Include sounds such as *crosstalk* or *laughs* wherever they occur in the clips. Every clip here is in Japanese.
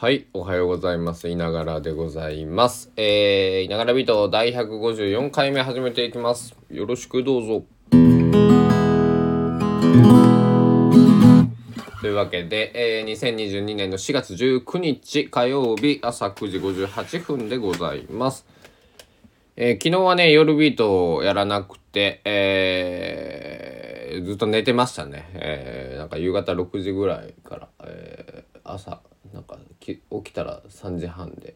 はい、おはようございます。いながらでございます。えー、いながらビート第154回目始めていきます。よろしくどうぞ。というわけで、えー、2022年の4月19日火曜日朝9時58分でございます。えー昨日はね、夜ビートをやらなくて、えーずっと寝てましたね。えーなんか夕方6時ぐらいから、えー朝、起きたら3時半で、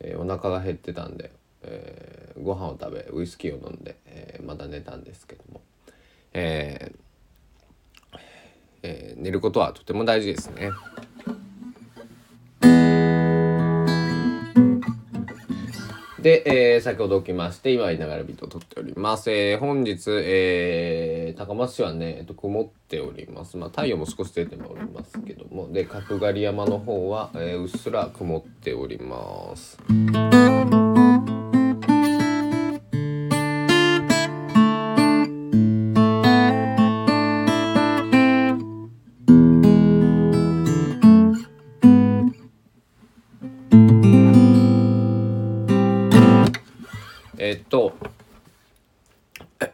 えーお腹が減ってたんで、えーご飯を食べ、ウイスキーを飲んで、えーまた寝たんですけども、えーえー寝ることはとても大事ですね。で、えー先ほど起きまして、今、いながらビートを撮っております。えー本日、えー高松市はね、えっと、曇っております。まあ、太陽も少し出ておりますけども、で、角刈山の方は、えーうっすら曇っております。えっと、*coughs* 昨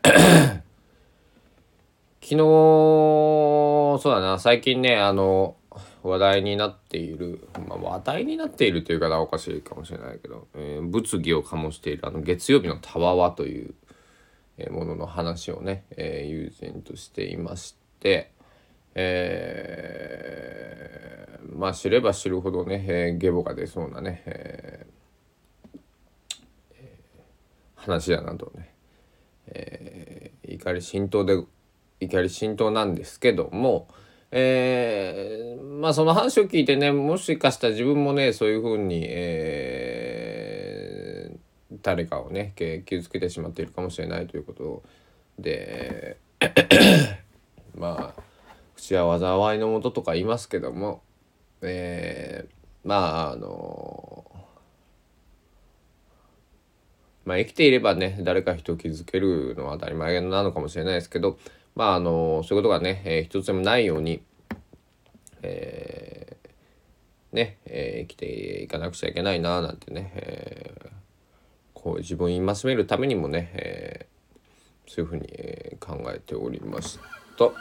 日、そうだな、最近ね、あの、話題になっている、まあ、話題になっているという方はおかしいかもしれないけど、えー物議を醸しているあの月曜日のたわわという、ものの話をね、えー友人としていまして、えーまあ知れば知るほどね、えーゲボが出そうなね、え話だなとね、えー怒り浸透で怒り浸透なんですけども、えーまあその話を聞いてねもしかしたら自分もねそういうふうに、えー誰かをね傷つけてしまっているかもしれないということで *coughs* まあ口は災いのもととか言いますけども、えーまああのまあ生きていればね誰か人を傷つけるのは当たり前なのかもしれないですけどまああのそういうことがね、えー一つでもないように、えーね、えー生きていかなくちゃいけないななんてね、えーこう自分を戒めるためにもね、えーそういうふうに、考えておりました。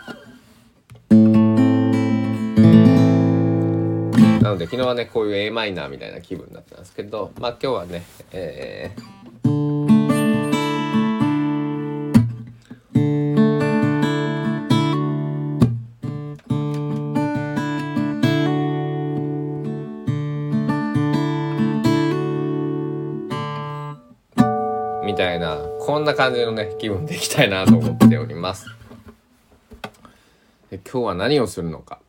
なので昨日はねこういう a マイナーみたいな気分だったんですけどまあ今日はね、えーんな感じのね気分でいきたいなと思っております。で今日は何をするのか。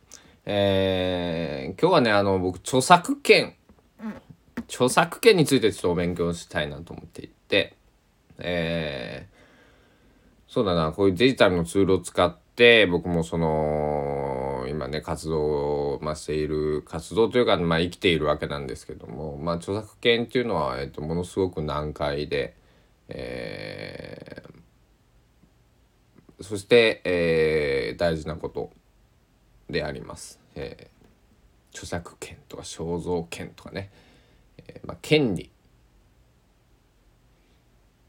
えー今日はねあの僕著作権著作権についてちょっとお勉強したいなと思っていて、えーそうだなこういうデジタルのツールを使って僕もその今ね活動を、まあ、している活動というか、まあ、生きているわけなんですけども、まあ、著作権っていうのは、えっとものすごく難解で、えそして、えー大事なことであります。えー著作権とか肖像権とかね、えーまあ、権利、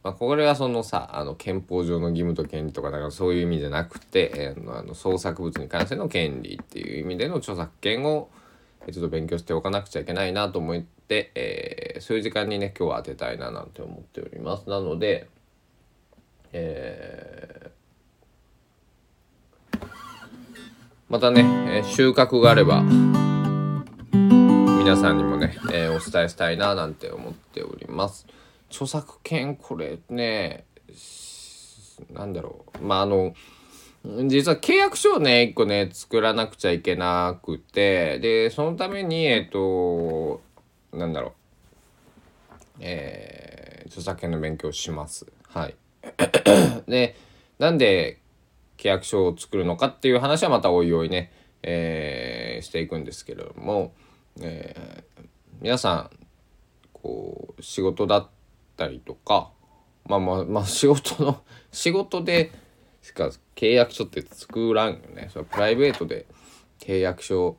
まあ、これはそのさあの憲法上の義務と権利とかだからそういう意味じゃなくて、えーあの創作物に関しての権利っていう意味での著作権をちょっと勉強しておかなくちゃいけないなと思って、えーそういう時間にね今日は当てたいななんて思っております。なので、えーまたね、え収穫があれば皆さんにもね、えお伝えしたいななんて思っております。著作権これねなんだろうまああの実は契約書をね一個ね作らなくちゃいけなくてでそのためにえっとなんだろうえー著作権の勉強します。はい。*coughs* でなんで契約書を作るのかっていう話はまたおいおいね、えーしていくんですけれども、えー皆さんこう仕事だったりとかまあまあまあ *laughs* 仕事の仕事でしか契約書って作らんよね。それプライベートで契約書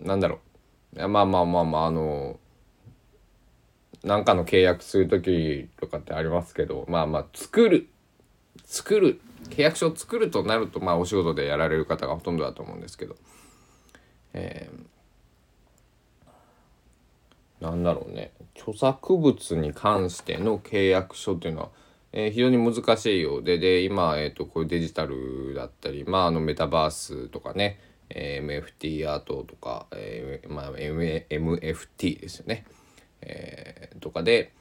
なんだろう。まあまあまあまああのなんかの契約する時とかってありますけどまあまあ作る。作る契約書を作るとなるとまあお仕事でやられる方がほとんどだと思うんですけど、えー、なんだろうね著作物に関しての契約書っていうのは、えー、非常に難しいようでで今、えーと、こういうデジタルだったり、まあ、あのメタバースとかね、えー、MFT アートとか、えーまあ、MFT ですよね、えー、とかで。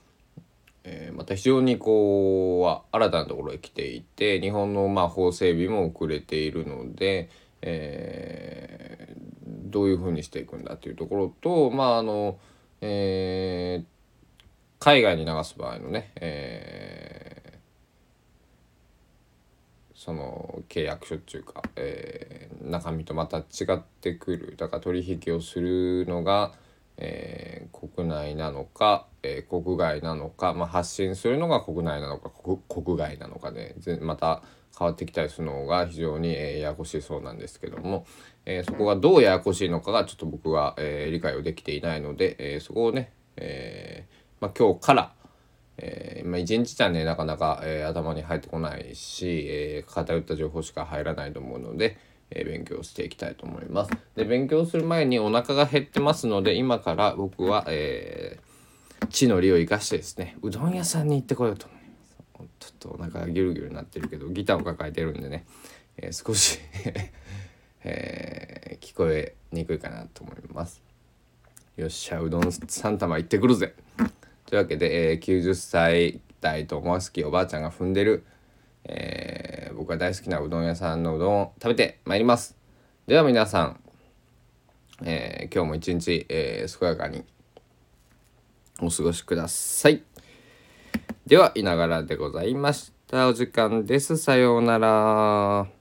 えー、また非常にこう新たなところへ来ていて日本のま法整備も遅れているので、えー、どういうふうにしていくんだというところとまああの、えー、海外に流す場合のね、えー、その契約書っていうか、え、中身とまた違ってくるだから取引をするのが、えー、国内なのか、えー、国外なのか、まあ、発信するのが国内なのか国外なのかで、ね、また変わってきたりするのが非常に、えー、ややこしいそうなんですけども、え、そこがどうややこしいのかがちょっと僕は、え、理解をできていないので、え、そこをね、えまあ、今日から、えまあ、一日じゃねなかなか、え、頭に入ってこないし、えー、偏った情報しか入らないと思うので、え勉強していきたいと思います。で勉強する前にお腹が減ってますので今から僕は、えー、地の利を生かしてですねうどん屋さんに行ってこようと思います。ちょっとお腹がギュルギュルになってるけどギターを抱えてるんでね、えー、少し *laughs* えー、聞こえにくいかなと思います。よっしゃうどん3玉行ってくるぜというわけで、えー、90歳代と思わすきおばあちゃんが踏んでる、えー、僕が大好きなうどん屋さんのうどんを食べてまいります。では皆さん、えー、今日も一日、えー、健やかにお過ごしください。ではいながらでございました。お時間です。さようなら。